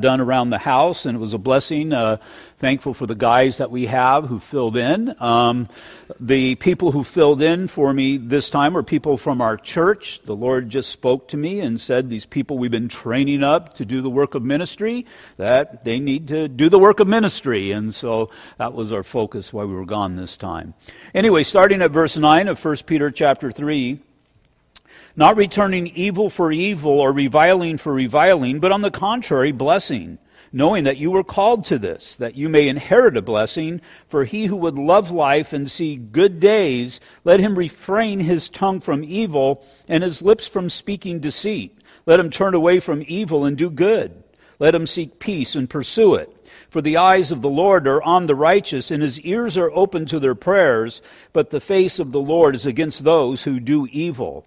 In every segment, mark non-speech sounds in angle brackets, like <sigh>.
done around the house, and it was a blessing. Uh, thankful for the guys that we have who filled in. Um, the people who filled in for me this time are people from our church. The Lord just spoke to me and said, These people we've been training up to do the work of ministry, that they need to do the work of ministry. And so that was our focus while we were gone this time. Anyway, starting at verse 9 of 1 Peter chapter 3 not returning evil for evil or reviling for reviling, but on the contrary, blessing, knowing that you were called to this, that you may inherit a blessing. For he who would love life and see good days, let him refrain his tongue from evil and his lips from speaking deceit. Let him turn away from evil and do good. Let him seek peace and pursue it. For the eyes of the Lord are on the righteous, and his ears are open to their prayers, but the face of the Lord is against those who do evil.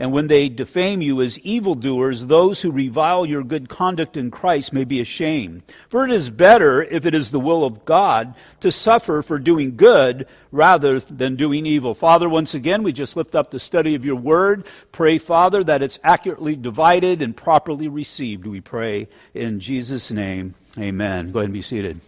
And when they defame you as evildoers, those who revile your good conduct in Christ may be ashamed. For it is better, if it is the will of God, to suffer for doing good rather than doing evil. Father, once again, we just lift up the study of your word. Pray, Father, that it's accurately divided and properly received, we pray. In Jesus' name, amen. Go ahead and be seated.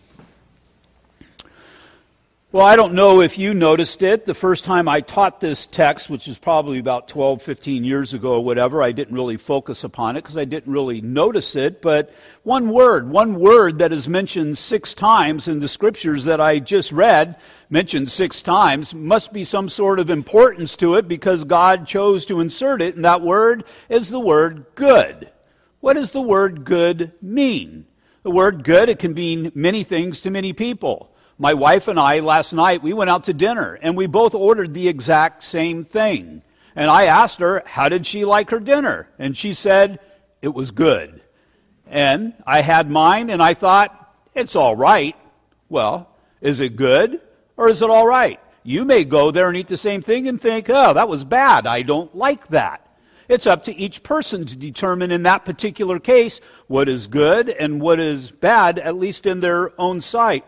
Well, I don't know if you noticed it. The first time I taught this text, which is probably about 12, 15 years ago or whatever, I didn't really focus upon it because I didn't really notice it. But one word, one word that is mentioned six times in the scriptures that I just read, mentioned six times, must be some sort of importance to it because God chose to insert it, and that word is the word good. What does the word good mean? The word good, it can mean many things to many people. My wife and I, last night, we went out to dinner and we both ordered the exact same thing. And I asked her, how did she like her dinner? And she said, it was good. And I had mine and I thought, it's all right. Well, is it good or is it all right? You may go there and eat the same thing and think, oh, that was bad. I don't like that. It's up to each person to determine in that particular case what is good and what is bad, at least in their own sight.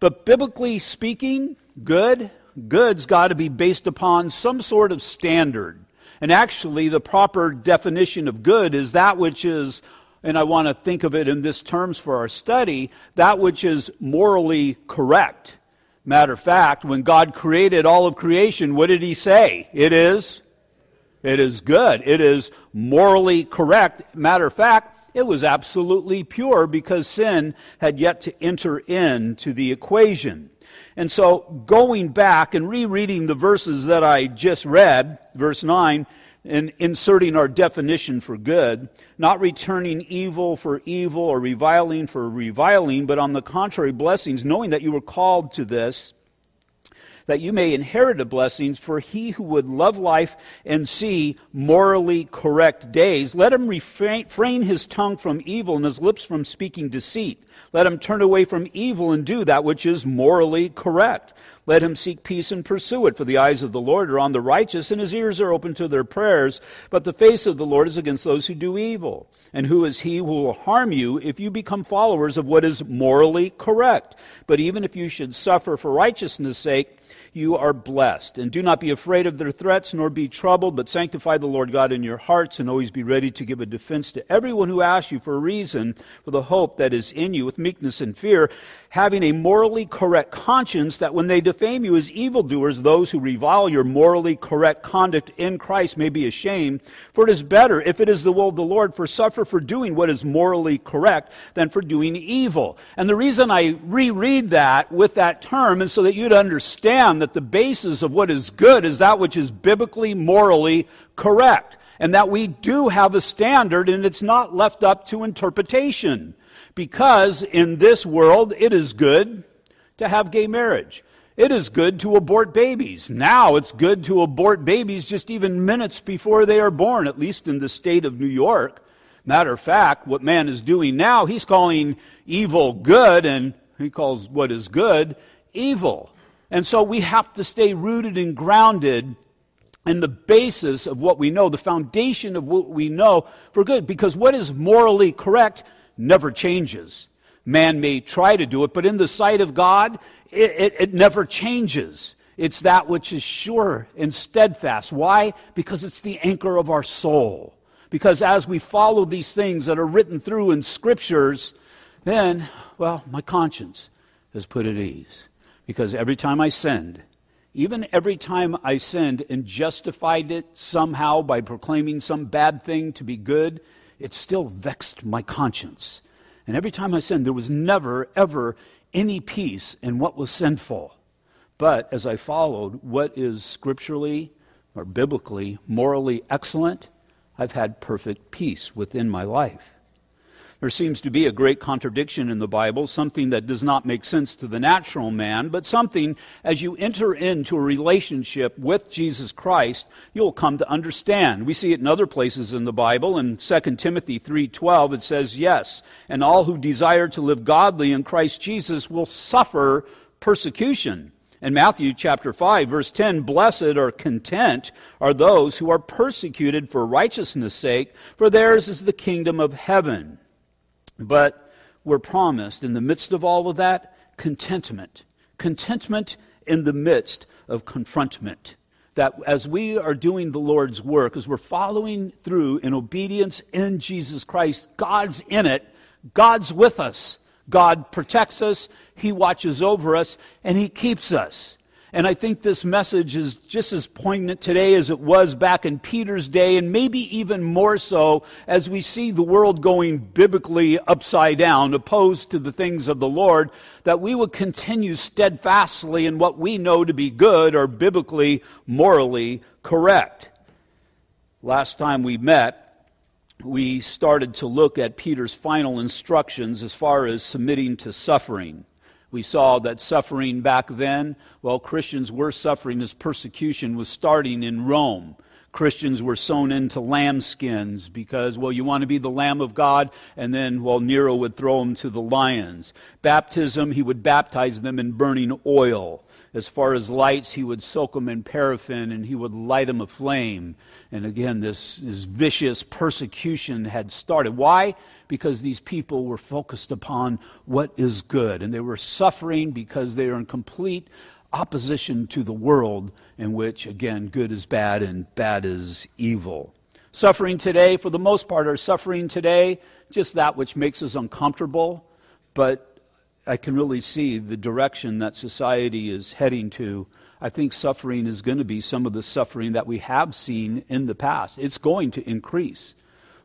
But biblically speaking, good, good's got to be based upon some sort of standard. And actually, the proper definition of good is that which is, and I want to think of it in this terms for our study, that which is morally correct. Matter of fact, when God created all of creation, what did he say? It is, it is good. It is morally correct. Matter of fact, it was absolutely pure because sin had yet to enter into the equation. And so, going back and rereading the verses that I just read, verse 9, and inserting our definition for good, not returning evil for evil or reviling for reviling, but on the contrary, blessings, knowing that you were called to this that you may inherit the blessings. For he who would love life and see morally correct days, let him refrain his tongue from evil and his lips from speaking deceit. Let him turn away from evil and do that which is morally correct. Let him seek peace and pursue it, for the eyes of the Lord are on the righteous, and his ears are open to their prayers. But the face of the Lord is against those who do evil. And who is he who will harm you if you become followers of what is morally correct? But even if you should suffer for righteousness' sake, you are blessed. And do not be afraid of their threats, nor be troubled, but sanctify the Lord God in your hearts, and always be ready to give a defense to everyone who asks you for a reason for the hope that is in you with meekness and fear, having a morally correct conscience, that when they defame you as evildoers, those who revile your morally correct conduct in Christ may be ashamed. For it is better, if it is the will of the Lord, for suffer for doing what is morally correct than for doing evil. And the reason I reread that with that term is so that you'd understand that the basis of what is good is that which is biblically, morally correct. And that we do have a standard and it's not left up to interpretation. Because in this world, it is good to have gay marriage. It is good to abort babies. Now it's good to abort babies just even minutes before they are born, at least in the state of New York. Matter of fact, what man is doing now, he's calling evil good and he calls what is good evil. And so we have to stay rooted and grounded in the basis of what we know, the foundation of what we know for good. Because what is morally correct never changes. Man may try to do it, but in the sight of God, it, it, it never changes. It's that which is sure and steadfast. Why? Because it's the anchor of our soul. Because as we follow these things that are written through in scriptures, then, well, my conscience is put at ease. Because every time I sinned, even every time I sinned and justified it somehow by proclaiming some bad thing to be good, it still vexed my conscience. And every time I sinned, there was never, ever any peace in what was sinful. But as I followed what is scripturally or biblically morally excellent, I've had perfect peace within my life. There seems to be a great contradiction in the Bible, something that does not make sense to the natural man, but something as you enter into a relationship with Jesus Christ, you'll come to understand. We see it in other places in the Bible. In 2 Timothy 3:12 it says, "Yes, and all who desire to live godly in Christ Jesus will suffer persecution." In Matthew chapter 5 verse 10, blessed or content are those who are persecuted for righteousness' sake, for theirs is the kingdom of heaven. But we're promised in the midst of all of that contentment. Contentment in the midst of confrontment. That as we are doing the Lord's work, as we're following through in obedience in Jesus Christ, God's in it, God's with us. God protects us, He watches over us, and He keeps us. And I think this message is just as poignant today as it was back in Peter's day, and maybe even more so as we see the world going biblically upside down, opposed to the things of the Lord, that we would continue steadfastly in what we know to be good or biblically, morally correct. Last time we met, we started to look at Peter's final instructions as far as submitting to suffering. We saw that suffering back then, well, Christians were suffering as persecution was starting in Rome. Christians were sewn into lambskins because, well, you want to be the Lamb of God, and then, well, Nero would throw them to the lions. Baptism, he would baptize them in burning oil. As far as lights, he would soak them in paraffin and he would light them aflame. And again, this, this vicious persecution had started. Why? because these people were focused upon what is good. And they were suffering because they are in complete opposition to the world in which, again, good is bad and bad is evil. Suffering today, for the most part, are suffering today just that which makes us uncomfortable, but I can really see the direction that society is heading to. I think suffering is going to be some of the suffering that we have seen in the past. It's going to increase.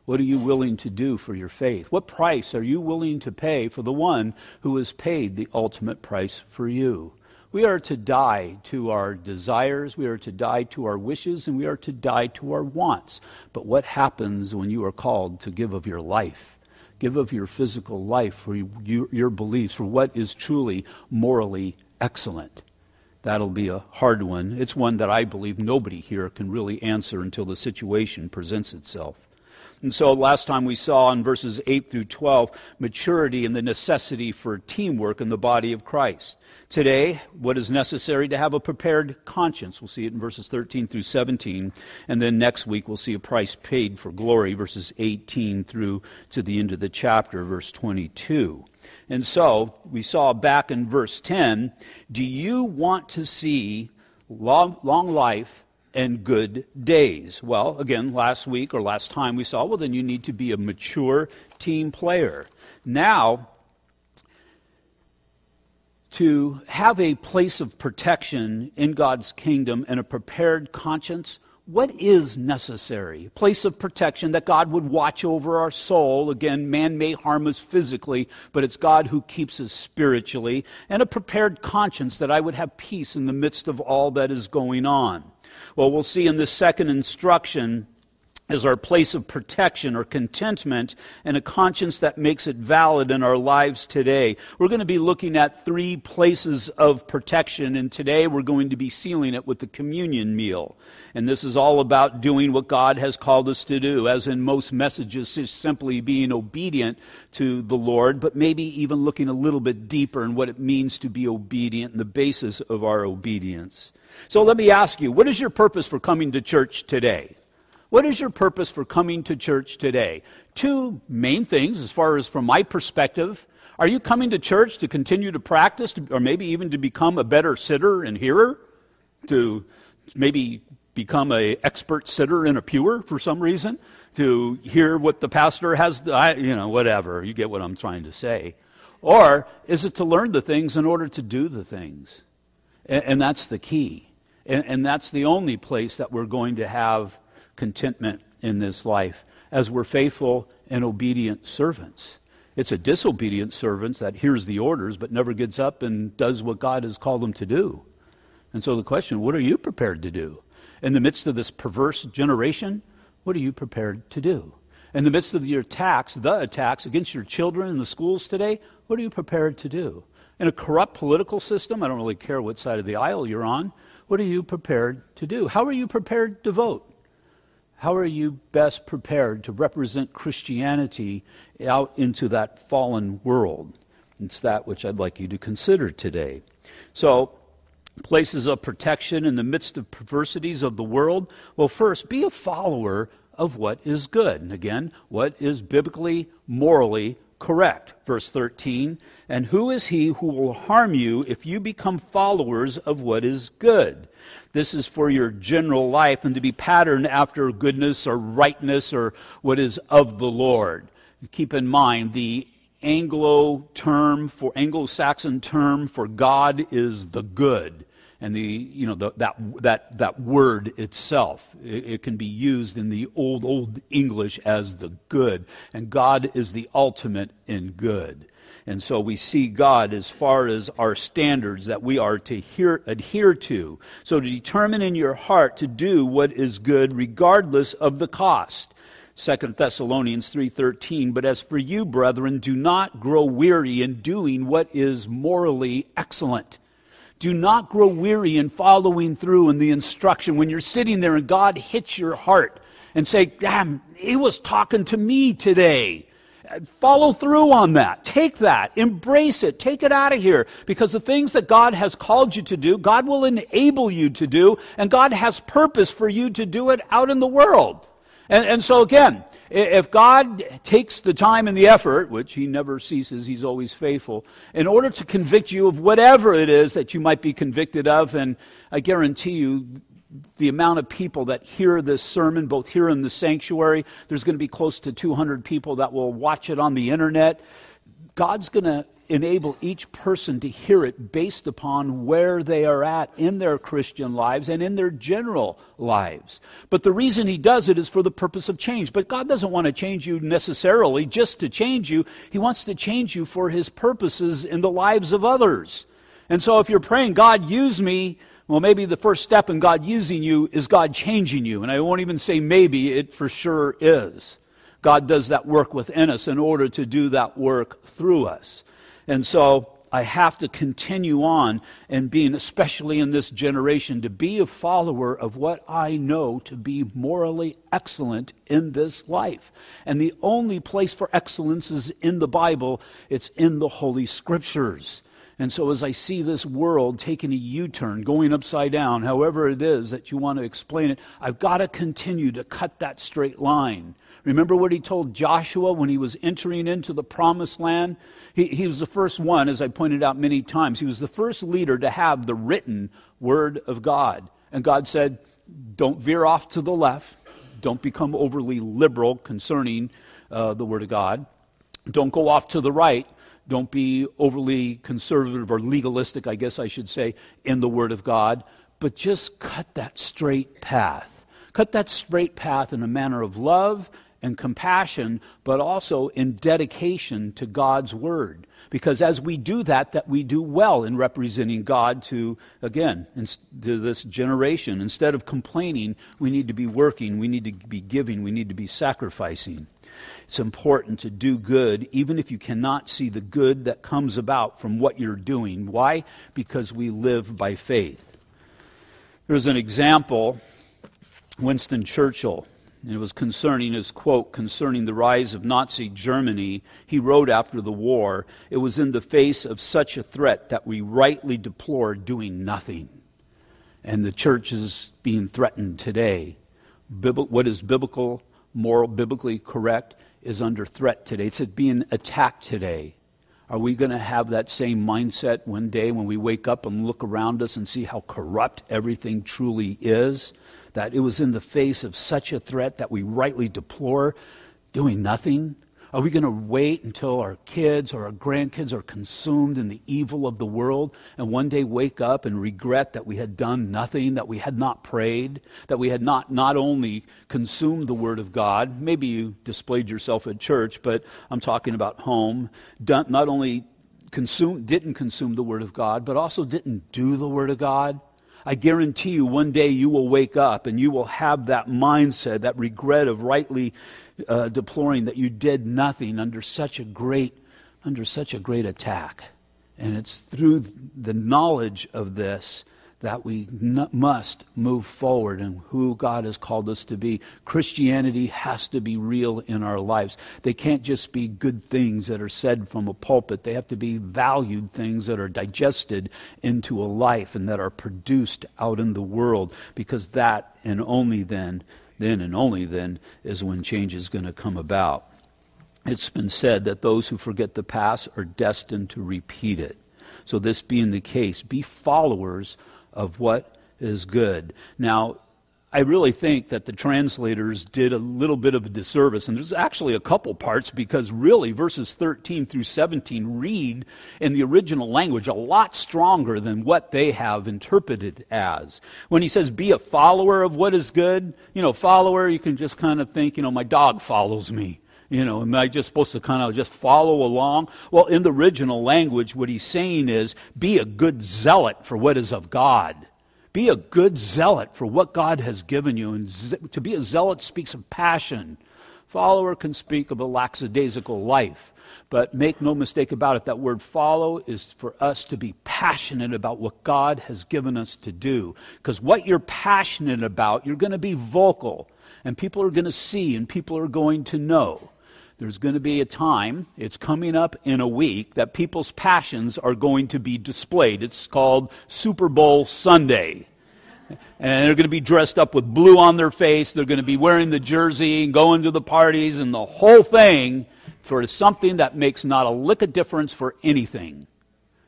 What are you willing to do for your faith? What price are you willing to pay for the one who has paid the ultimate price for you? We are to die to our desires, we are to die to our wishes, and we are to die to our wants. But what happens when you are called to give of your life? Give of your physical life for you, your beliefs, for what is truly morally excellent. That'll be a hard one. It's one that I believe nobody here can really answer until the situation presents itself. And so last time we saw in verses 8 through 12 maturity and the necessity for teamwork in the body of Christ. Today, what is necessary to have a prepared conscience. We'll see it in verses 13 through 17. And then next week, we'll see a price paid for glory, verses 18 through to the end of the chapter, verse 22. And so, we saw back in verse 10 do you want to see long, long life and good days. Well, again, last week or last time we saw, well, then you need to be a mature team player. Now, to have a place of protection in God's kingdom and a prepared conscience, what is necessary? A place of protection that God would watch over our soul. Again, man may harm us physically, but it's God who keeps us spiritually. And a prepared conscience that I would have peace in the midst of all that is going on. Well, we'll see in this second instruction as our place of protection or contentment and a conscience that makes it valid in our lives today. We're going to be looking at three places of protection, and today we're going to be sealing it with the communion meal. And this is all about doing what God has called us to do, as in most messages, is simply being obedient to the Lord, but maybe even looking a little bit deeper in what it means to be obedient and the basis of our obedience. So let me ask you, what is your purpose for coming to church today? What is your purpose for coming to church today? Two main things, as far as from my perspective. Are you coming to church to continue to practice, or maybe even to become a better sitter and hearer? To maybe become an expert sitter and a pewer for some reason? To hear what the pastor has, you know, whatever. You get what I'm trying to say. Or is it to learn the things in order to do the things? And, and that's the key. And, and that's the only place that we're going to have contentment in this life as we're faithful and obedient servants. It's a disobedient servant that hears the orders but never gets up and does what God has called them to do. And so the question, what are you prepared to do? In the midst of this perverse generation, what are you prepared to do? In the midst of your attacks, the attacks against your children in the schools today, what are you prepared to do? In a corrupt political system, I don't really care what side of the aisle you're on, what are you prepared to do? How are you prepared to vote? How are you best prepared to represent Christianity out into that fallen world? It's that which I'd like you to consider today. So, places of protection in the midst of perversities of the world. Well, first, be a follower of what is good. And again, what is biblically, morally correct. Verse 13, and who is he who will harm you if you become followers of what is good? This is for your general life and to be patterned after goodness or rightness or what is of the Lord. Keep in mind the Anglo term for Anglo-Saxon term for God is the good. And the you know the, that that that word itself it, it can be used in the old old English as the good, and God is the ultimate in good. And so we see God as far as our standards that we are to hear, adhere to. So to determine in your heart to do what is good regardless of the cost. 2 Thessalonians 3:13 But as for you brethren do not grow weary in doing what is morally excellent. Do not grow weary in following through in the instruction when you're sitting there and God hits your heart and say, "Damn, he was talking to me today." Follow through on that. Take that. Embrace it. Take it out of here. Because the things that God has called you to do, God will enable you to do, and God has purpose for you to do it out in the world. And, and so again, if God takes the time and the effort, which He never ceases, He's always faithful, in order to convict you of whatever it is that you might be convicted of, and I guarantee you, the amount of people that hear this sermon, both here in the sanctuary, there's going to be close to 200 people that will watch it on the internet. God's going to enable each person to hear it based upon where they are at in their Christian lives and in their general lives. But the reason He does it is for the purpose of change. But God doesn't want to change you necessarily just to change you, He wants to change you for His purposes in the lives of others. And so if you're praying, God, use me well, maybe the first step in God using you is God changing you. And I won't even say maybe, it for sure is. God does that work within us in order to do that work through us. And so I have to continue on and being, especially in this generation, to be a follower of what I know to be morally excellent in this life. And the only place for excellence is in the Bible, it's in the Holy Scriptures. And so, as I see this world taking a U turn, going upside down, however it is that you want to explain it, I've got to continue to cut that straight line. Remember what he told Joshua when he was entering into the promised land? He, he was the first one, as I pointed out many times, he was the first leader to have the written word of God. And God said, Don't veer off to the left, don't become overly liberal concerning uh, the word of God, don't go off to the right don't be overly conservative or legalistic, I guess I should say, in the Word of God, but just cut that straight path. Cut that straight path in a manner of love and compassion, but also in dedication to God's Word. Because as we do that, that we do well in representing God to, again, to this generation. Instead of complaining, we need to be working, we need to be giving, we need to be sacrificing. It's important to do good, even if you cannot see the good that comes about from what you're doing. Why? Because we live by faith. There's an example Winston Churchill, and it was concerning his quote concerning the rise of Nazi Germany. He wrote after the war, It was in the face of such a threat that we rightly deplore doing nothing. And the church is being threatened today. What is biblical, moral, biblically correct is under threat today. It's being attacked today. Are we going to have that same mindset one day when we wake up and look around us and see how corrupt everything truly is? That it was in the face of such a threat that we rightly deplore doing nothing? Are we going to wait until our kids or our grandkids are consumed in the evil of the world and one day wake up and regret that we had done nothing, that we had not prayed, that we had not not only consumed the Word of God, maybe you displayed yourself at church, but I'm talking about home, not only consume, didn't consume the Word of God, but also didn't do the Word of God? I guarantee you one day you will wake up and you will have that mindset, that regret of rightly uh, deploring that you did nothing under such a great under such a great attack. And it's through the knowledge of this that we n- must move forward in who God has called us to be. Christianity has to be real in our lives. They can't just be good things that are said from a pulpit. They have to be valued things that are digested into a life and that are produced out in the world because that and only then then and only then is when change is going to come about. It's been said that those who forget the past are destined to repeat it. So, this being the case, be followers of what is good. Now, I really think that the translators did a little bit of a disservice. And there's actually a couple parts because really verses 13 through 17 read in the original language a lot stronger than what they have interpreted as. When he says, be a follower of what is good, you know, follower, you can just kind of think, you know, my dog follows me. You know, am I just supposed to kind of just follow along? Well, in the original language, what he's saying is, be a good zealot for what is of God. Be a good zealot for what God has given you. And to be a zealot speaks of passion. Follower can speak of a lackadaisical life. But make no mistake about it, that word follow is for us to be passionate about what God has given us to do. Because what you're passionate about, you're going to be vocal. And people are going to see and people are going to know. There's going to be a time, it's coming up in a week, that people's passions are going to be displayed. It's called Super Bowl Sunday. And they're going to be dressed up with blue on their face. They're going to be wearing the jersey and going to the parties and the whole thing for something that makes not a lick of difference for anything.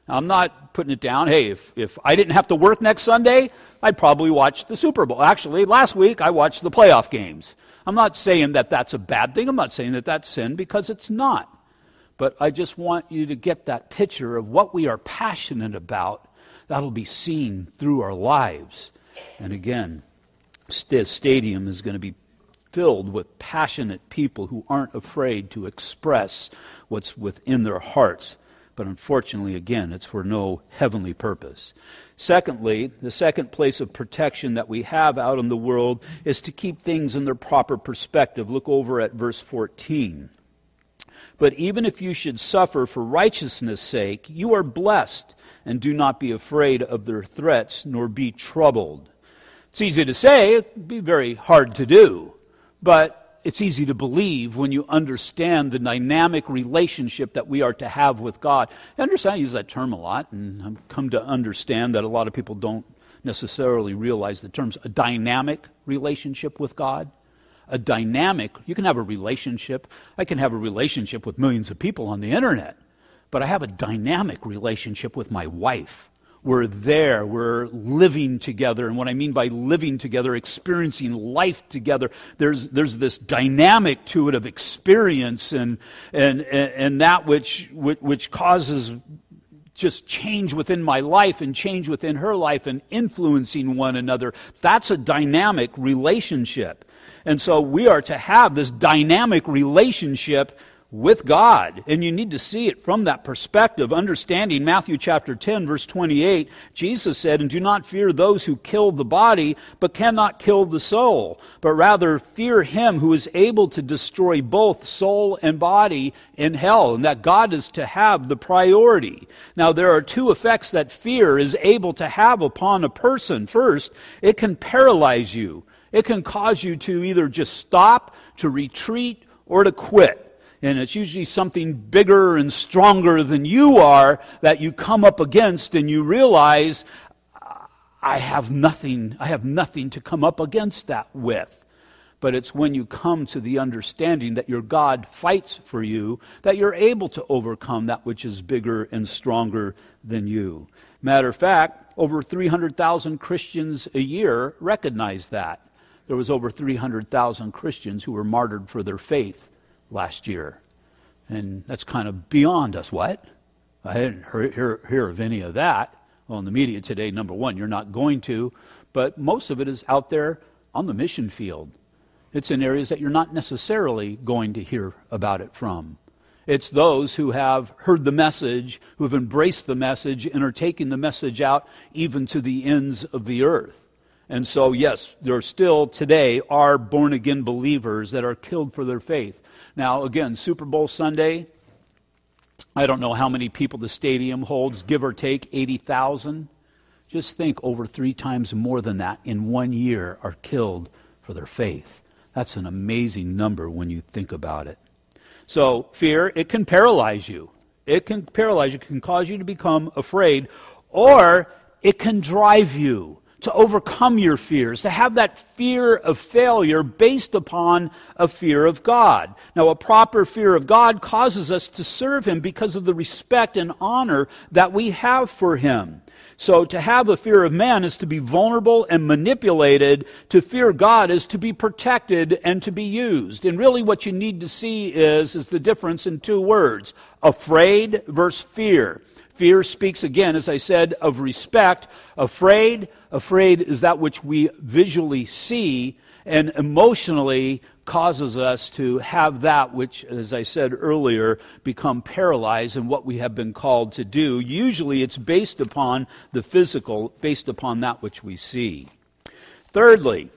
Now, I'm not putting it down. Hey, if, if I didn't have to work next Sunday, I'd probably watch the Super Bowl. Actually, last week I watched the playoff games. I'm not saying that that's a bad thing. I'm not saying that that's sin because it's not. But I just want you to get that picture of what we are passionate about. That'll be seen through our lives. And again, this stadium is going to be filled with passionate people who aren't afraid to express what's within their hearts. But unfortunately, again, it's for no heavenly purpose. Secondly, the second place of protection that we have out in the world is to keep things in their proper perspective. Look over at verse 14. But even if you should suffer for righteousness' sake, you are blessed, and do not be afraid of their threats, nor be troubled. It's easy to say, it'd be very hard to do. But it's easy to believe when you understand the dynamic relationship that we are to have with God. I understand I use that term a lot, and I've come to understand that a lot of people don't necessarily realize the terms a dynamic relationship with God. A dynamic, you can have a relationship. I can have a relationship with millions of people on the internet, but I have a dynamic relationship with my wife we're there, we're living together. And what I mean by living together, experiencing life together, there's, there's this dynamic to it of experience and, and, and that which, which causes just change within my life and change within her life and influencing one another. That's a dynamic relationship. And so we are to have this dynamic relationship with God. And you need to see it from that perspective, understanding Matthew chapter 10, verse 28. Jesus said, And do not fear those who kill the body, but cannot kill the soul, but rather fear him who is able to destroy both soul and body in hell, and that God is to have the priority. Now, there are two effects that fear is able to have upon a person. First, it can paralyze you. It can cause you to either just stop, to retreat, or to quit and it's usually something bigger and stronger than you are that you come up against and you realize I have nothing I have nothing to come up against that with. But it's when you come to the understanding that your God fights for you that you're able to overcome that which is bigger and stronger than you. Matter of fact over 300,000 Christians a year recognize that. There was over 300,000 Christians who were martyred for their faith last year. And that's kind of beyond us. What? I didn't hear, hear, hear of any of that. In the media today, number one, you're not going to, but most of it is out there on the mission field. It's in areas that you're not necessarily going to hear about it from. It's those who have heard the message, who have embraced the message, and are taking the message out even to the ends of the earth. And so, yes, there still today are born again believers that are killed for their faith. Now, again, Super Bowl Sunday, I don't know how many people the stadium holds, give or take 80,000. Just think over three times more than that in one year are killed for their faith. That's an amazing number when you think about it. So, fear, it can paralyze you. It can paralyze you, it can cause you to become afraid, or it can drive you to overcome your fears, to have that fear of failure based upon a fear of God. Now, a proper fear of God causes us to serve Him because of the respect and honor that we have for Him. So, to have a fear of man is to be vulnerable and manipulated. To fear God is to be protected and to be used. And really, what you need to see is, is the difference in two words afraid versus fear. Fear speaks again, as I said, of respect. Afraid, afraid is that which we visually see and emotionally causes us to have that which, as I said earlier, become paralyzed in what we have been called to do. Usually it's based upon the physical, based upon that which we see. Thirdly,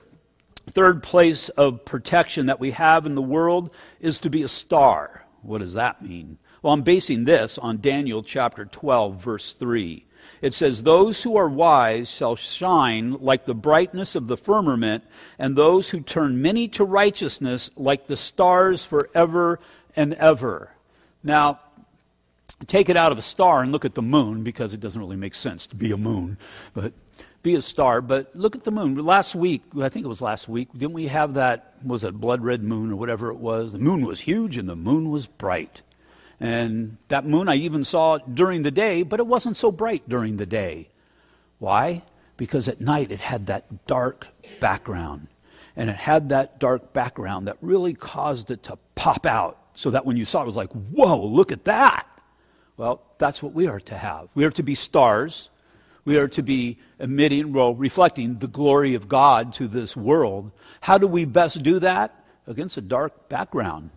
third place of protection that we have in the world is to be a star. What does that mean? Well, I'm basing this on Daniel chapter 12, verse 3. It says, Those who are wise shall shine like the brightness of the firmament, and those who turn many to righteousness like the stars forever and ever. Now, take it out of a star and look at the moon, because it doesn't really make sense to be a moon, but be a star. But look at the moon. Last week, I think it was last week, didn't we have that, was it blood red moon or whatever it was? The moon was huge and the moon was bright. And that moon I even saw during the day, but it wasn't so bright during the day. Why? Because at night it had that dark background. And it had that dark background that really caused it to pop out so that when you saw it, it was like, whoa, look at that. Well, that's what we are to have. We are to be stars. We are to be emitting, well, reflecting the glory of God to this world. How do we best do that? Against a dark background.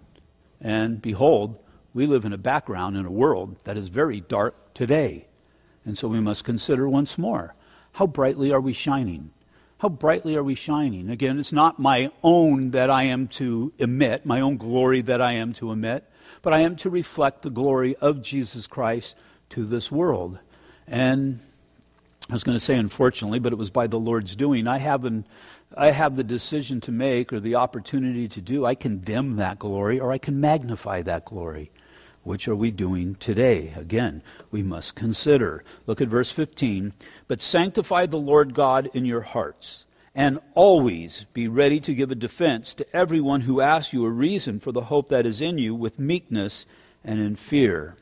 And behold, we live in a background in a world that is very dark today. And so we must consider once more how brightly are we shining? How brightly are we shining? Again, it's not my own that I am to emit, my own glory that I am to emit, but I am to reflect the glory of Jesus Christ to this world. And I was going to say, unfortunately, but it was by the Lord's doing. I haven't. I have the decision to make or the opportunity to do. I condemn that glory or I can magnify that glory. Which are we doing today? Again, we must consider. Look at verse 15. But sanctify the Lord God in your hearts, and always be ready to give a defense to everyone who asks you a reason for the hope that is in you with meekness and in fear.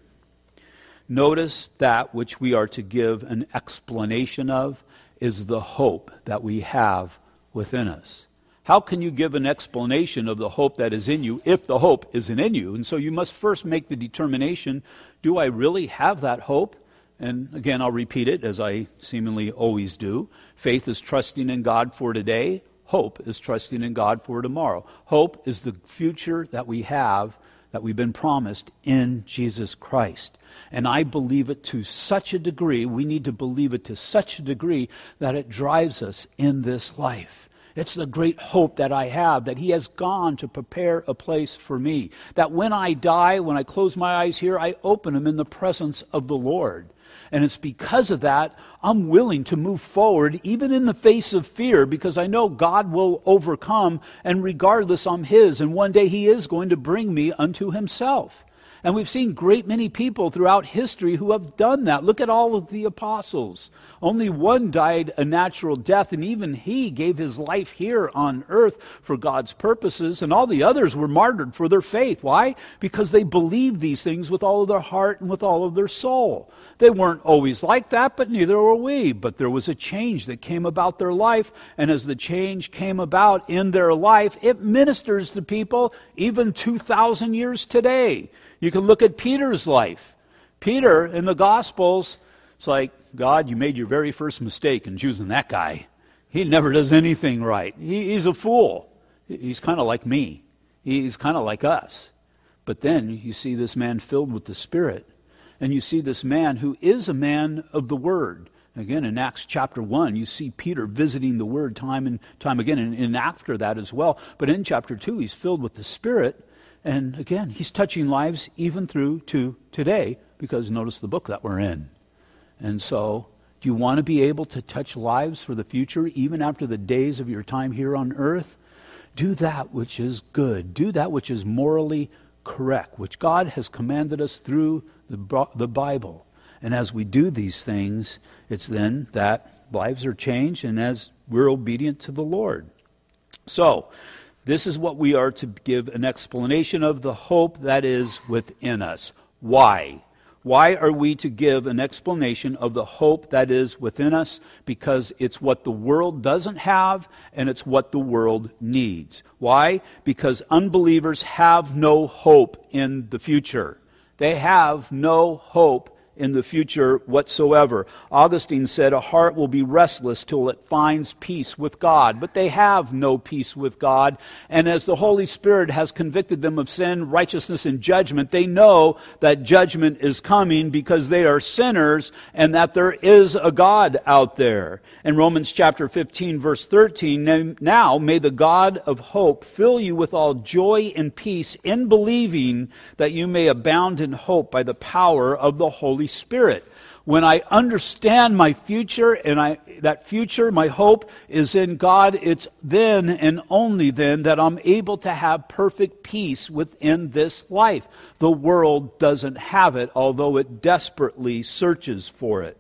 Notice that which we are to give an explanation of is the hope that we have within us. How can you give an explanation of the hope that is in you if the hope isn't in you? And so you must first make the determination do I really have that hope? And again, I'll repeat it as I seemingly always do. Faith is trusting in God for today, hope is trusting in God for tomorrow. Hope is the future that we have that we've been promised in Jesus Christ. And I believe it to such a degree, we need to believe it to such a degree that it drives us in this life. It's the great hope that I have that He has gone to prepare a place for me. That when I die, when I close my eyes here, I open them in the presence of the Lord. And it's because of that I'm willing to move forward, even in the face of fear, because I know God will overcome, and regardless, I'm His. And one day He is going to bring me unto Himself. And we've seen great many people throughout history who have done that. Look at all of the apostles. Only one died a natural death, and even he gave his life here on earth for God's purposes, and all the others were martyred for their faith. Why? Because they believed these things with all of their heart and with all of their soul. They weren't always like that, but neither were we. But there was a change that came about their life, and as the change came about in their life, it ministers to people even 2,000 years today. You can look at Peter's life. Peter in the Gospels, it's like, God, you made your very first mistake in choosing that guy. He never does anything right. He, he's a fool. He's kind of like me. He's kind of like us. But then you see this man filled with the Spirit, and you see this man who is a man of the Word. Again, in Acts chapter 1, you see Peter visiting the Word time and time again, and, and after that as well. But in chapter 2, he's filled with the Spirit, and again, he's touching lives even through to today, because notice the book that we're in. And so, do you want to be able to touch lives for the future, even after the days of your time here on earth? Do that which is good. Do that which is morally correct, which God has commanded us through the, the Bible. And as we do these things, it's then that lives are changed and as we're obedient to the Lord. So, this is what we are to give an explanation of the hope that is within us. Why? Why are we to give an explanation of the hope that is within us? Because it's what the world doesn't have and it's what the world needs. Why? Because unbelievers have no hope in the future. They have no hope in the future whatsoever. Augustine said, A heart will be restless till it finds peace with God. But they have no peace with God. And as the Holy Spirit has convicted them of sin, righteousness, and judgment, they know that judgment is coming because they are sinners and that there is a God out there. In Romans chapter 15, verse 13, now may the God of hope fill you with all joy and peace in believing that you may abound in hope by the power of the Holy Spirit. When I understand my future and I, that future, my hope is in God, it's then and only then that I'm able to have perfect peace within this life. The world doesn't have it, although it desperately searches for it.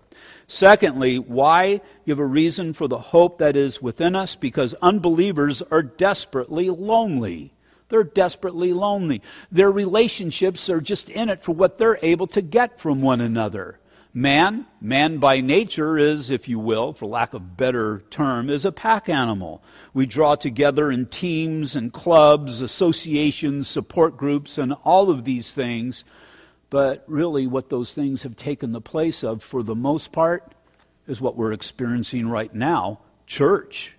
Secondly, why give a reason for the hope that is within us? Because unbelievers are desperately lonely. They're desperately lonely. Their relationships are just in it for what they're able to get from one another. Man, man by nature is, if you will, for lack of better term, is a pack animal. We draw together in teams and clubs, associations, support groups, and all of these things. But really, what those things have taken the place of, for the most part, is what we're experiencing right now church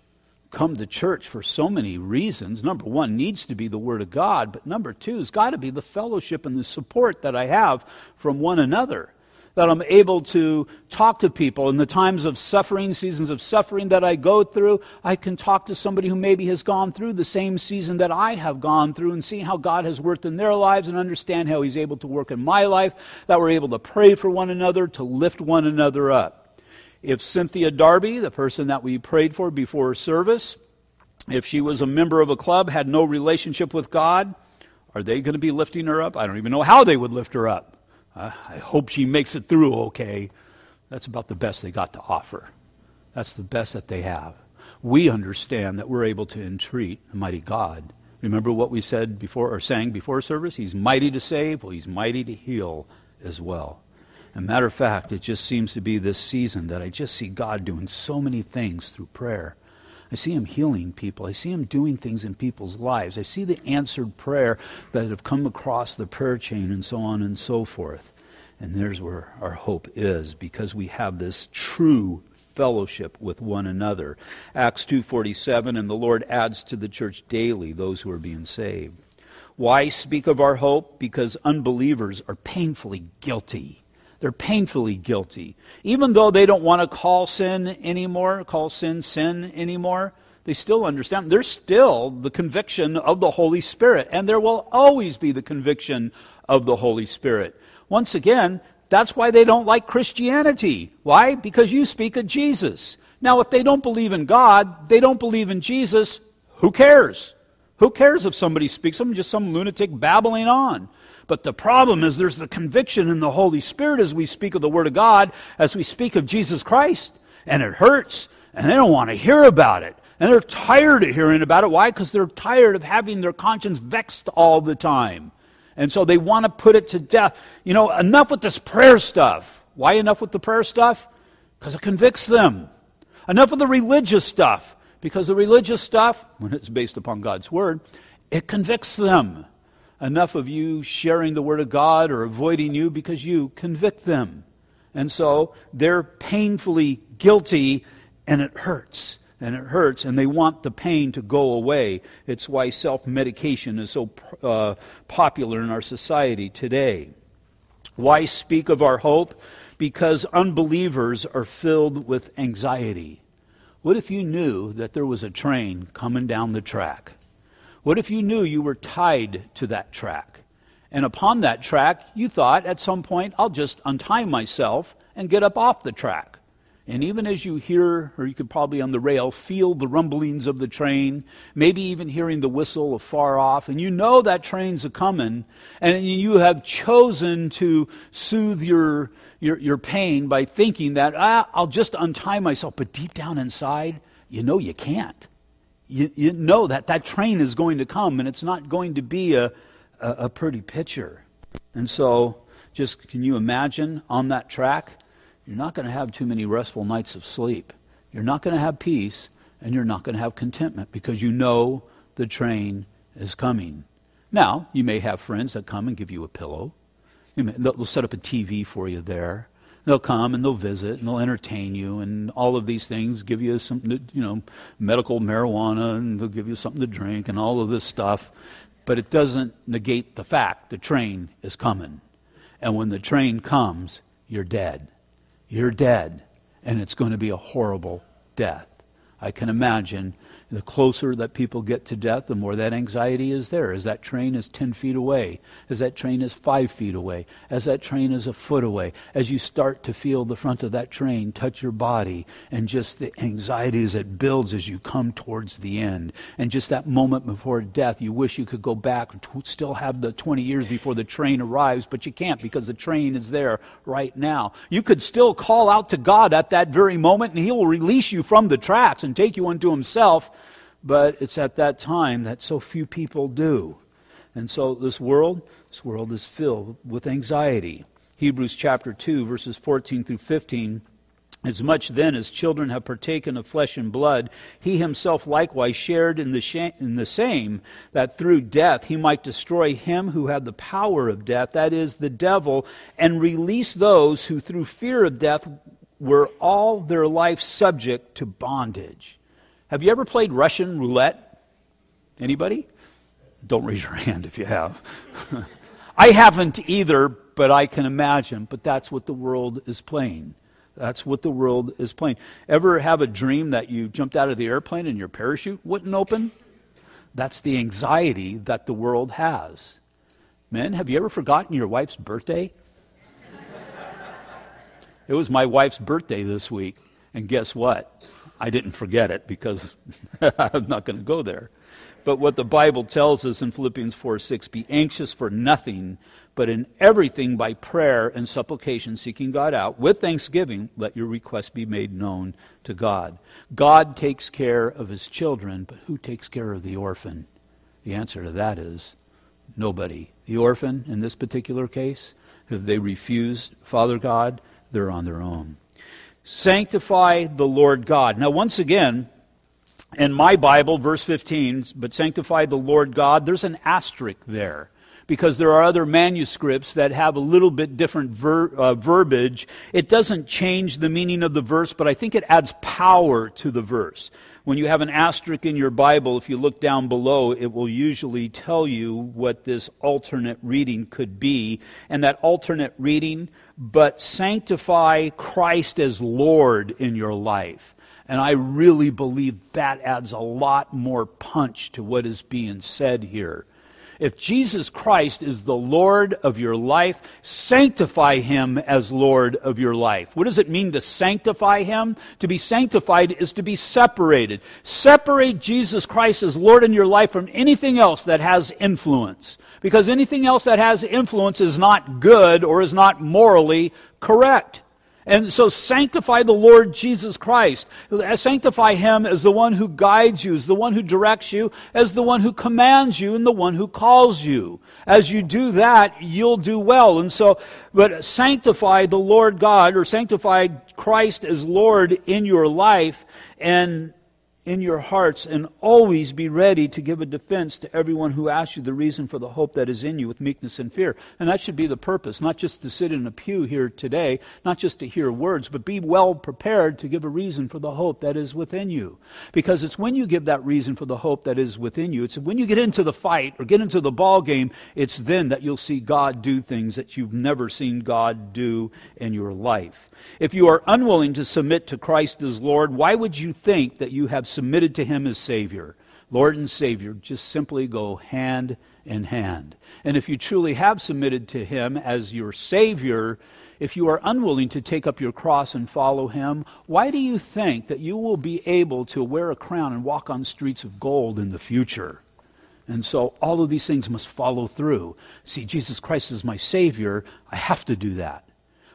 come to church for so many reasons. Number one, needs to be the Word of God, but number two, has got to be the fellowship and the support that I have from one another. That I'm able to talk to people in the times of suffering, seasons of suffering that I go through. I can talk to somebody who maybe has gone through the same season that I have gone through and see how God has worked in their lives and understand how He's able to work in my life. That we're able to pray for one another, to lift one another up. If Cynthia Darby, the person that we prayed for before service, if she was a member of a club, had no relationship with God, are they going to be lifting her up? I don't even know how they would lift her up. Uh, I hope she makes it through okay. That's about the best they got to offer. That's the best that they have. We understand that we're able to entreat a mighty God. Remember what we said before or sang before service? He's mighty to save, well, he's mighty to heal as well. A matter of fact, it just seems to be this season that I just see God doing so many things through prayer. I see Him healing people. I see Him doing things in people's lives. I see the answered prayer that have come across the prayer chain and so on and so forth. And there's where our hope is because we have this true fellowship with one another. Acts 2:47 and the Lord adds to the church daily those who are being saved. Why speak of our hope? Because unbelievers are painfully guilty. They're painfully guilty. Even though they don't want to call sin anymore, call sin sin anymore, they still understand. There's still the conviction of the Holy Spirit, and there will always be the conviction of the Holy Spirit. Once again, that's why they don't like Christianity. Why? Because you speak of Jesus. Now, if they don't believe in God, they don't believe in Jesus, who cares? Who cares if somebody speaks of? Just some lunatic babbling on. But the problem is there's the conviction in the Holy Spirit as we speak of the Word of God, as we speak of Jesus Christ. And it hurts. And they don't want to hear about it. And they're tired of hearing about it. Why? Because they're tired of having their conscience vexed all the time. And so they want to put it to death. You know, enough with this prayer stuff. Why enough with the prayer stuff? Because it convicts them. Enough of the religious stuff. Because the religious stuff, when it's based upon God's Word, it convicts them. Enough of you sharing the Word of God or avoiding you because you convict them. And so they're painfully guilty and it hurts and it hurts, and they want the pain to go away. It's why self medication is so uh, popular in our society today. Why speak of our hope? Because unbelievers are filled with anxiety. What if you knew that there was a train coming down the track? What if you knew you were tied to that track? And upon that track, you thought at some point, I'll just untie myself and get up off the track. And even as you hear, or you could probably on the rail, feel the rumblings of the train, maybe even hearing the whistle afar off, and you know that train's a coming, and you have chosen to soothe your, your, your pain by thinking that, ah, I'll just untie myself. But deep down inside, you know you can't. You, you know that that train is going to come, and it's not going to be a, a, a pretty picture. And so, just can you imagine on that track? you're not going to have too many restful nights of sleep. You're not going to have peace, and you're not going to have contentment because you know the train is coming. Now, you may have friends that come and give you a pillow. May, they'll set up a TV for you there. They'll come and they'll visit and they'll entertain you and all of these things, give you some, you know, medical marijuana and they'll give you something to drink and all of this stuff. But it doesn't negate the fact the train is coming. And when the train comes, you're dead. You're dead, and it's going to be a horrible death. I can imagine the closer that people get to death, the more that anxiety is there. As that train is 10 feet away, as that train is 5 feet away, as that train is a foot away, as you start to feel the front of that train touch your body, and just the anxiety as it builds as you come towards the end. And just that moment before death, you wish you could go back and still have the 20 years before the train arrives, but you can't because the train is there right now. You could still call out to God at that very moment, and He will release you from the tracks and take you unto Himself but it's at that time that so few people do. And so this world, this world is filled with anxiety. Hebrews chapter 2, verses 14 through 15. As much then as children have partaken of flesh and blood, he himself likewise shared in the, in the same, that through death he might destroy him who had the power of death, that is, the devil, and release those who through fear of death were all their life subject to bondage. Have you ever played Russian roulette? Anybody? Don't raise your <laughs> hand if you have. <laughs> I haven't either, but I can imagine. But that's what the world is playing. That's what the world is playing. Ever have a dream that you jumped out of the airplane and your parachute wouldn't open? That's the anxiety that the world has. Men, have you ever forgotten your wife's birthday? <laughs> it was my wife's birthday this week, and guess what? I didn't forget it because <laughs> I'm not going to go there. But what the Bible tells us in Philippians 4 6 be anxious for nothing, but in everything by prayer and supplication, seeking God out. With thanksgiving, let your requests be made known to God. God takes care of his children, but who takes care of the orphan? The answer to that is nobody. The orphan, in this particular case, if they refuse Father God, they're on their own. Sanctify the Lord God. Now, once again, in my Bible, verse 15, but sanctify the Lord God, there's an asterisk there because there are other manuscripts that have a little bit different ver- uh, verbiage. It doesn't change the meaning of the verse, but I think it adds power to the verse. When you have an asterisk in your Bible, if you look down below, it will usually tell you what this alternate reading could be. And that alternate reading, but sanctify Christ as Lord in your life. And I really believe that adds a lot more punch to what is being said here. If Jesus Christ is the Lord of your life, sanctify him as Lord of your life. What does it mean to sanctify him? To be sanctified is to be separated. Separate Jesus Christ as Lord in your life from anything else that has influence. Because anything else that has influence is not good or is not morally correct. And so sanctify the Lord Jesus Christ. Sanctify him as the one who guides you, as the one who directs you, as the one who commands you, and the one who calls you. As you do that, you'll do well. And so, but sanctify the Lord God, or sanctify Christ as Lord in your life, and in your hearts and always be ready to give a defense to everyone who asks you the reason for the hope that is in you with meekness and fear. And that should be the purpose, not just to sit in a pew here today, not just to hear words, but be well prepared to give a reason for the hope that is within you. Because it's when you give that reason for the hope that is within you, it's when you get into the fight or get into the ball game, it's then that you'll see God do things that you've never seen God do in your life. If you are unwilling to submit to Christ as Lord, why would you think that you have submitted to Him as Savior? Lord and Savior just simply go hand in hand. And if you truly have submitted to Him as your Savior, if you are unwilling to take up your cross and follow Him, why do you think that you will be able to wear a crown and walk on streets of gold in the future? And so all of these things must follow through. See, Jesus Christ is my Savior. I have to do that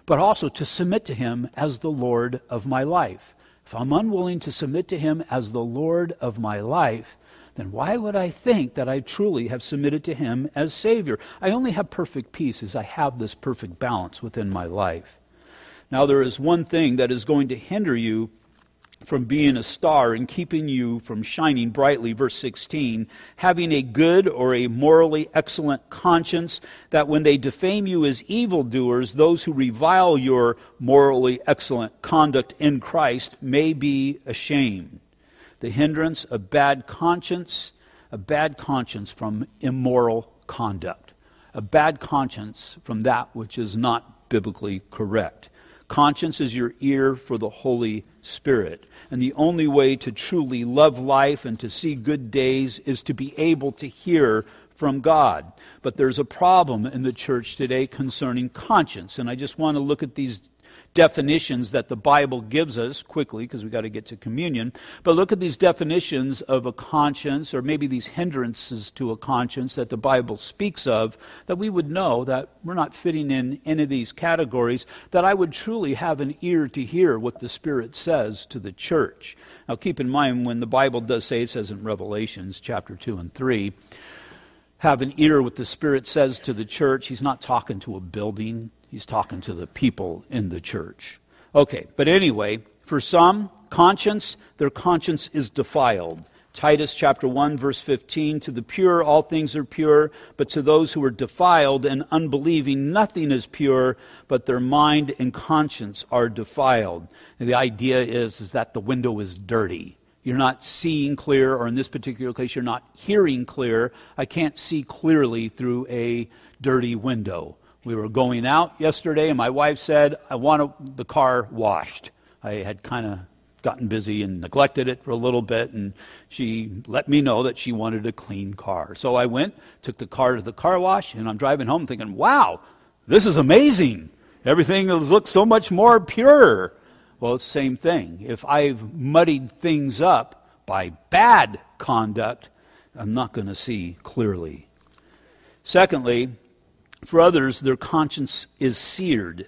but also to submit to Him as the Lord of my life. If I'm unwilling to submit to Him as the Lord of my life, then why would I think that I truly have submitted to Him as Savior? I only have perfect peace as I have this perfect balance within my life. Now, there is one thing that is going to hinder you from being a star and keeping you from shining brightly. Verse 16, having a good or a morally excellent conscience, that when they defame you as evildoers, those who revile your morally excellent conduct in Christ may be ashamed. The hindrance of bad conscience, a bad conscience from immoral conduct, a bad conscience from that which is not biblically correct. Conscience is your ear for the Holy Spirit. And the only way to truly love life and to see good days is to be able to hear from God. But there's a problem in the church today concerning conscience. And I just want to look at these definitions that the Bible gives us quickly because we've got to get to communion. But look at these definitions of a conscience, or maybe these hindrances to a conscience that the Bible speaks of, that we would know that we're not fitting in any of these categories, that I would truly have an ear to hear what the Spirit says to the church. Now, keep in mind when the Bible does say, it says in Revelations chapter 2 and 3, have an ear what the Spirit says to the church. He's not talking to a building, He's talking to the people in the church. Okay, but anyway, for some, conscience, their conscience is defiled. Titus chapter 1 verse 15 to the pure all things are pure but to those who are defiled and unbelieving nothing is pure but their mind and conscience are defiled. And the idea is is that the window is dirty. You're not seeing clear or in this particular case you're not hearing clear. I can't see clearly through a dirty window. We were going out yesterday, and my wife said, I want the car washed. I had kind of gotten busy and neglected it for a little bit, and she let me know that she wanted a clean car. So I went, took the car to the car wash, and I'm driving home thinking, wow, this is amazing. Everything looks so much more pure. Well, it's the same thing. If I've muddied things up by bad conduct, I'm not going to see clearly. Secondly, for others, their conscience is seared.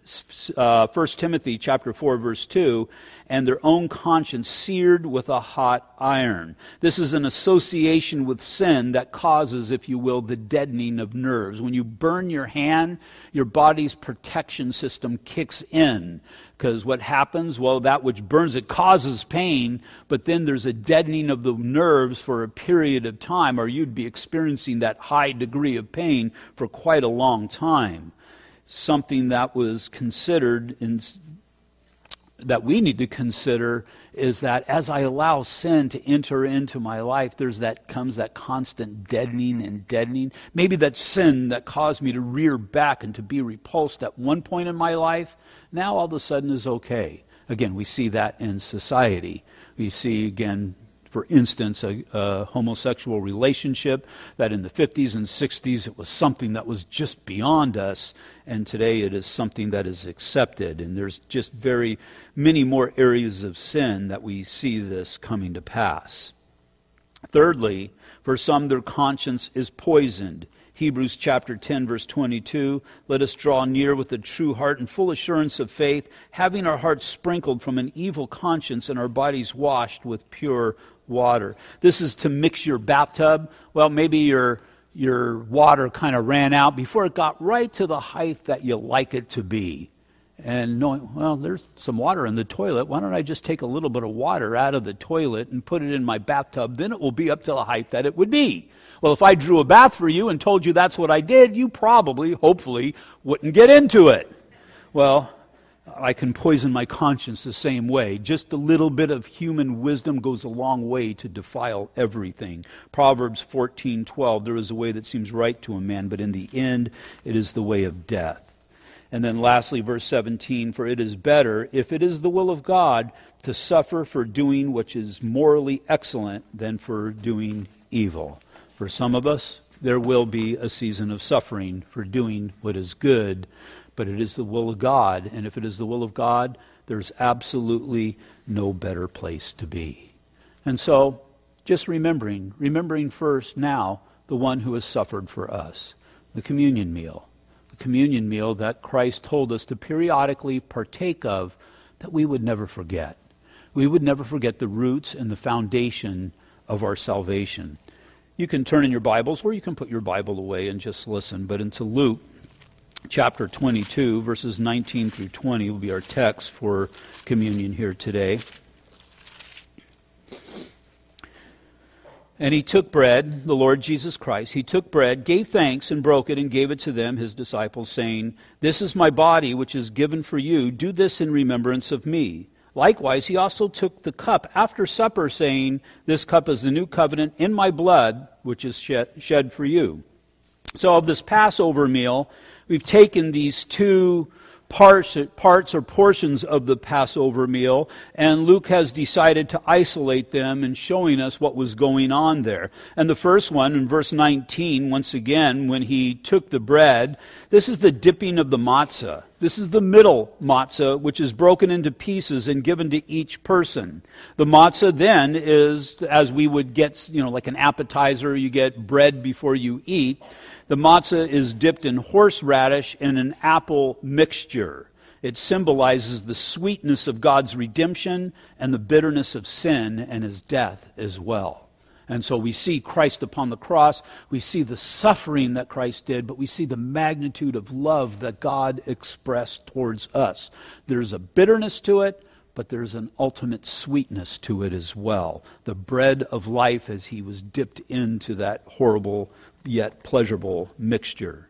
Uh, 1 Timothy chapter 4, verse 2, and their own conscience seared with a hot iron. This is an association with sin that causes, if you will, the deadening of nerves. When you burn your hand, your body's protection system kicks in. Because what happens? Well, that which burns it causes pain, but then there's a deadening of the nerves for a period of time, or you'd be experiencing that high degree of pain for quite a long time. Something that was considered in that we need to consider is that as I allow sin to enter into my life, there's that comes that constant deadening and deadening. Maybe that sin that caused me to rear back and to be repulsed at one point in my life, now all of a sudden is okay. Again, we see that in society. We see again for instance, a, a, homosexual relationship that in the 50s and 60s it was something that was just beyond us, and today it is something that is accepted. And there's just very many more areas of sin that we see this coming to pass. Thirdly, for some, their conscience is poisoned. Hebrews chapter 10, verse 22. Let us draw near with a true heart and full assurance of faith, having our hearts sprinkled from an evil conscience and our bodies washed with pure water. This is to mix your bathtub. Well, maybe your, your water kind of ran out before it got right to the height that you like it to be. And knowing, well, there's some water in the toilet. Why don't I just take a little bit of water out of the toilet and put it in my bathtub? Then it will be up to the height that it would be. Well, if I drew a bath for you and told you that's what I did, you probably, hopefully, wouldn't get into it. Well, I can poison my conscience the same way. Just a little bit of human wisdom goes a long way to defile everything. Proverbs 14:12 There is a way that seems right to a man, but in the end it is the way of death. And then lastly verse 17 for it is better if it is the will of God to suffer for doing which is morally excellent than for doing evil. For some of us there will be a season of suffering for doing what is good but it is the will of God. And if it is the will of God, there's absolutely no better place to be. And so, just remembering, remembering first now the one who has suffered for us, the communion meal, the communion meal that Christ told us to periodically partake of that we would never forget. We would never forget the roots and the foundation of our salvation. You can turn in your Bibles, or you can put your Bible away and just listen, but into Luke chapter 22, verses 19 through 20 will be our text for communion here today. And he took bread, the Lord Jesus Christ, he took bread, gave thanks, and broke it, and gave it to them, his disciples, saying, This is my body, which is given for you. Do this in remembrance of me. Likewise, he also took the cup after supper, saying, This cup is the new covenant in my blood, which is shed, for you. So, of this Passover meal, we've taken these two parts, parts or portions of the Passover meal, and Luke has decided to isolate them and showing us what was going on there. And the first one, in verse 19, once again, when he took the bread, this is the dipping of the matzah. This is the middle matzah, which is broken into pieces and given to each person. The matzah then is, as we would get, you know, like an appetizer, you get bread before you eat. The matzah is dipped in horseradish and an apple mixture. It symbolizes the sweetness of God's redemption and the bitterness of sin and his death as well. And so we see Christ upon the cross. We see the suffering that Christ did, but we see the magnitude of love that God expressed towards us. There's a bitterness to it, but there's an ultimate sweetness to it as well. The bread of life as he was dipped into that horrible yet pleasurable mixture.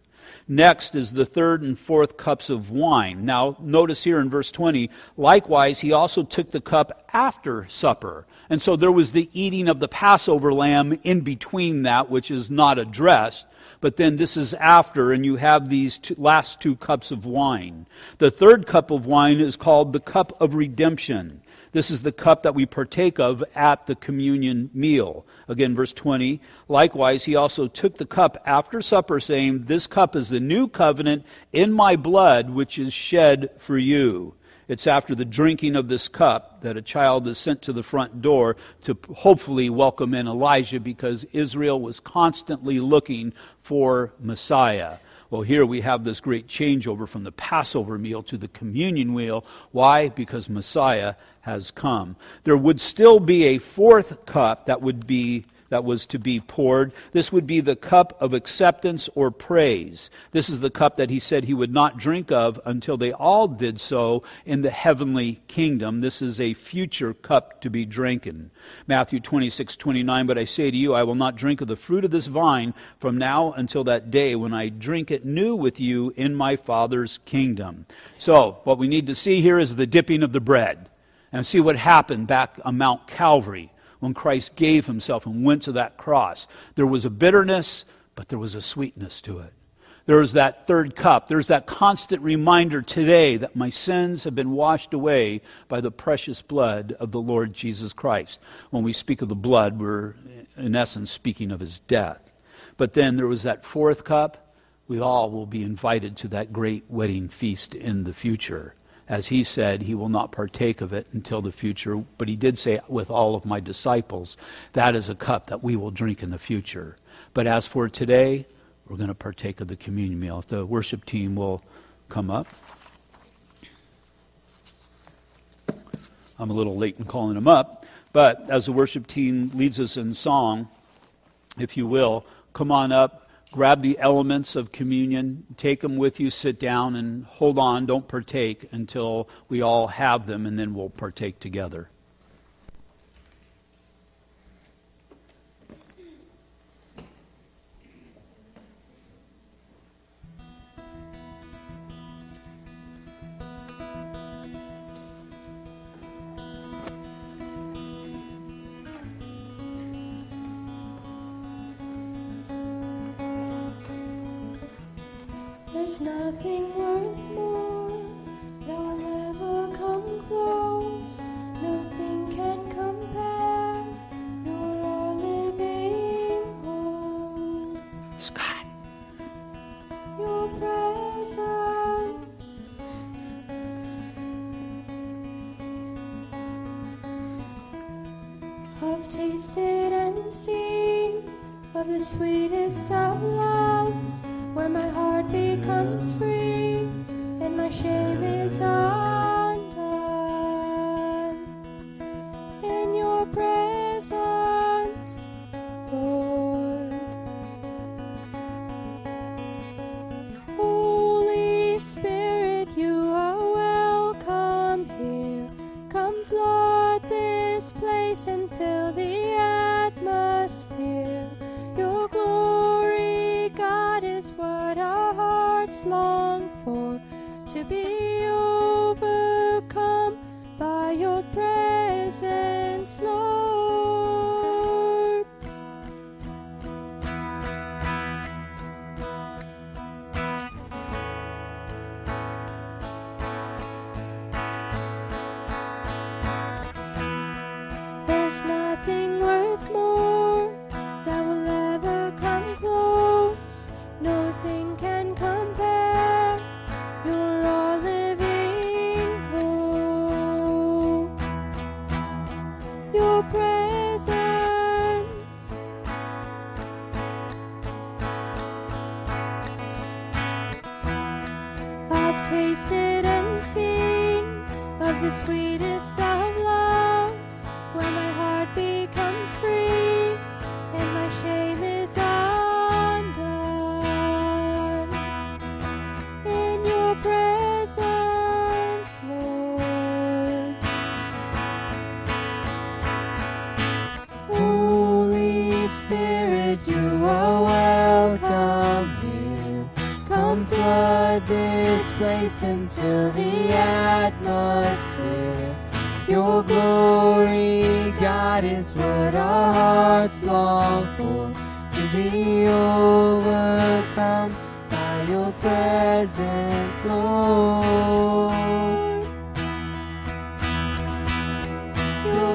Next is the third and fourth cups of wine. Now, notice here in verse 20, likewise, he also took the cup after supper. And so there was the eating of the Passover lamb in between that, which is not addressed. But then this is after, and you have these two, last two cups of wine. The third cup of wine is called the cup of redemption. This is the cup that we partake of at the communion meal. Again, verse 20. Likewise, he also took the cup after supper, saying, This cup is the new covenant in my blood, which is shed for you. It's after the drinking of this cup that a child is sent to the front door to hopefully welcome in Elijah because Israel was constantly looking for Messiah. Well, here we have this great changeover from the Passover meal to the communion meal. Why? Because Messiah has come. There would still be a fourth cup that would be that was to be poured. This would be the cup of acceptance or praise. This is the cup that he said he would not drink of until they all did so in the heavenly kingdom. This is a future cup to be drinking. Matthew 26, 29, but I say to you, I will not drink of the fruit of this vine from now until that day when I drink it new with you in my Father's kingdom. So, what we need to see here is the dipping of the bread and see what happened back on Mount Calvary when Christ gave himself and went to that cross. There was a bitterness, but there was a sweetness to it. There's that third cup. There's that constant reminder today that my sins have been washed away by the precious blood of the Lord Jesus Christ. When we speak of the blood, we're in essence speaking of his death. But then there was that fourth cup. We all will be invited to that great wedding feast in the future. As he said, he will not partake of it until the future. But he did say, with all of my disciples, that is a cup that we will drink in the future. But as for today, we're going to partake of the communion meal. If the worship team will come up. I'm a little late in calling them up, but as the worship team leads us in song, if you will, come on up, grab the elements of communion, take them with you, sit down, and hold on, don't partake until we all have them, and then we'll partake together. Nothing worth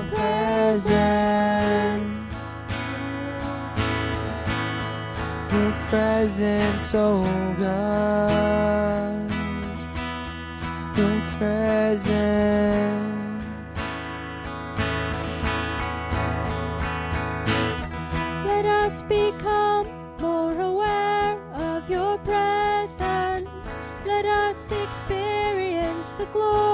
presence. Your presence, oh God. Your presence. Let us become more aware of your presence. Let us experience the glory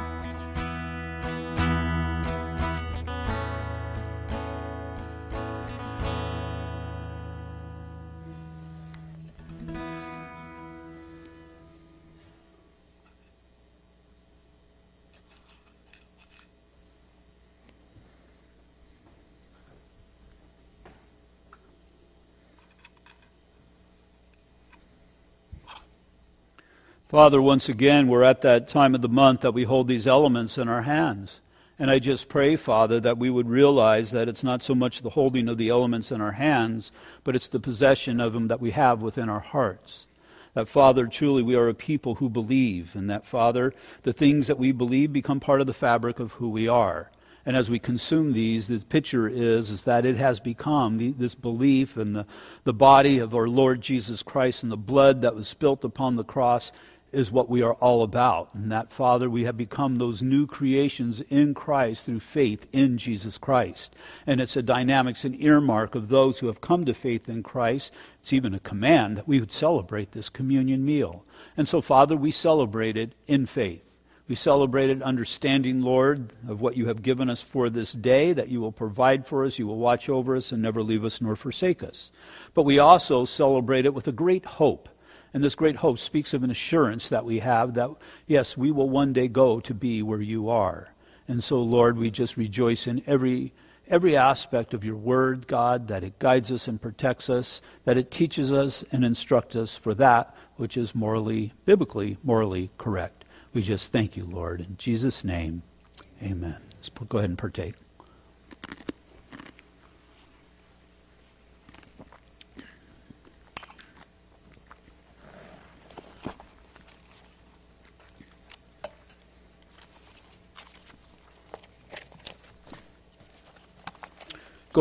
Father, once again, we're at that time of the month that we hold these elements in our hands. And I just pray, Father, that we would realize that it's not so much the holding of the elements in our hands, but it's the possession of them that we have within our hearts. That, Father, truly we are a people who believe, and that, Father, the things that we believe become part of the fabric of who we are. And as we consume these, the picture is, is that it has become the, this belief in the, the body of our Lord Jesus Christ and the blood that was spilt upon the cross is what we are all about. And that, Father, we have become those new creations in Christ through faith in Jesus Christ. And it's a dynamics and earmark of those who have come to faith in Christ. It's even a command that we would celebrate this communion meal. And so, Father, we celebrate it in faith. We celebrated understanding, Lord, of what you have given us for this day, that you will provide for us, you will watch over us, and never leave us nor forsake us. But we also celebrate it with a great hope. And this great hope speaks of an assurance that we have that, yes, we will one day go to be where you are. And so, Lord, we just rejoice in every, every aspect of your word, God, that it guides us and protects us, that it teaches us and instructs us for that which is morally, biblically, morally correct. We just thank you, Lord. In Jesus' name, amen. Let's go ahead and partake.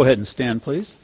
Go ahead and stand, please.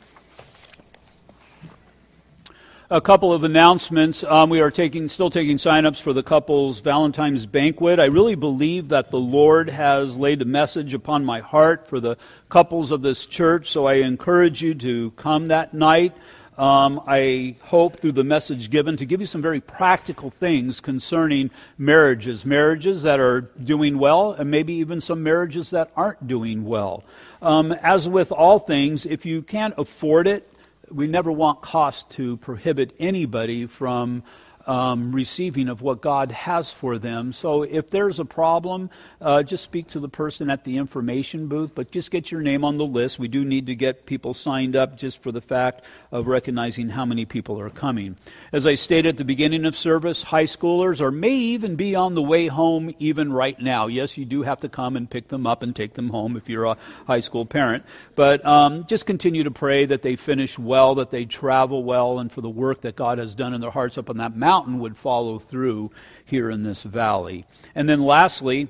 A couple of announcements. Um, we are taking, still taking sign-ups for the couple's Valentine's banquet. I really believe that the Lord has laid a message upon my heart for the couples of this church, so I encourage you to come that night. Um, I hope through the message given to give you some very practical things concerning marriages. Marriages that are doing well, and maybe even some marriages that aren't doing well. Um, as with all things, if you can't afford it, we never want cost to prohibit anybody from um, receiving of what God has for them. So if there's a problem, uh, just speak to the person at the information booth, but just get your name on the list. We do need to get people signed up just for the fact of recognizing how many people are coming. As I stated at the beginning of service, high schoolers or may even be on the way home even right now. Yes, you do have to come and pick them up and take them home if you're a high school parent. But um, just continue to pray that they finish well, that they travel well, and for the work that God has done in their hearts up on that mountain mountain would follow through here in this valley. And then lastly,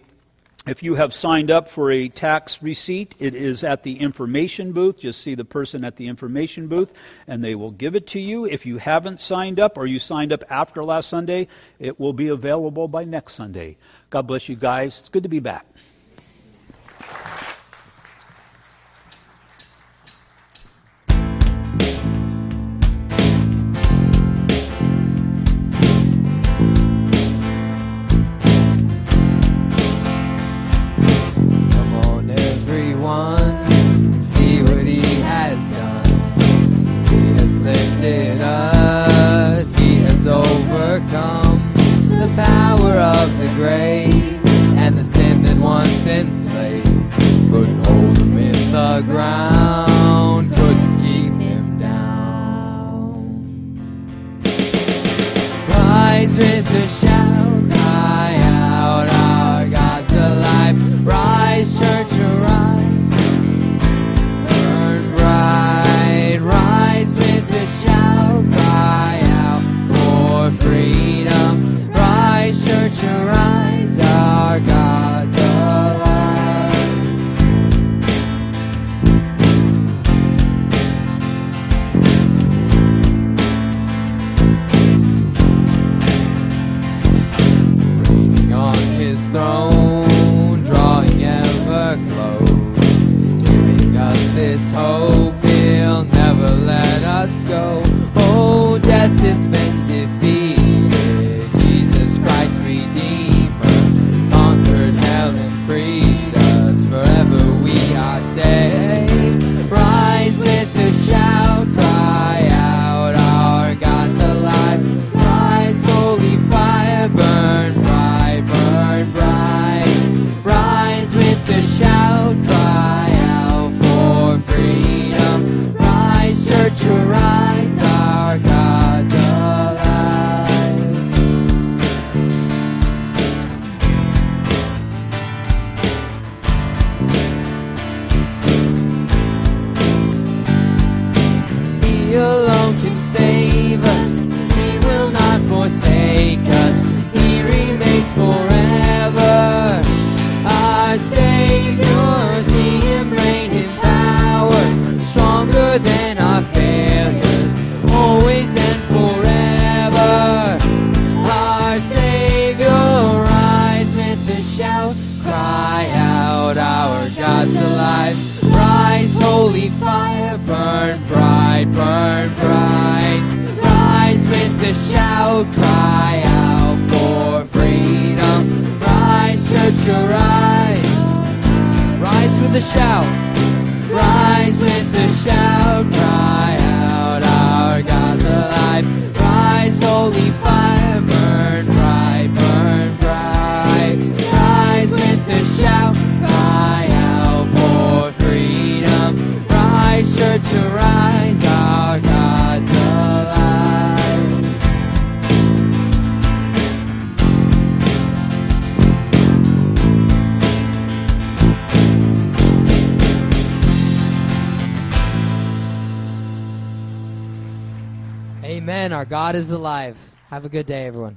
if you have signed up for a tax receipt, it is at the information booth. Just see the person at the information booth and they will give it to you. If you haven't signed up or you signed up after last Sunday, it will be available by next Sunday. God bless you guys. It's good to be back. Alive. Have a good day, everyone.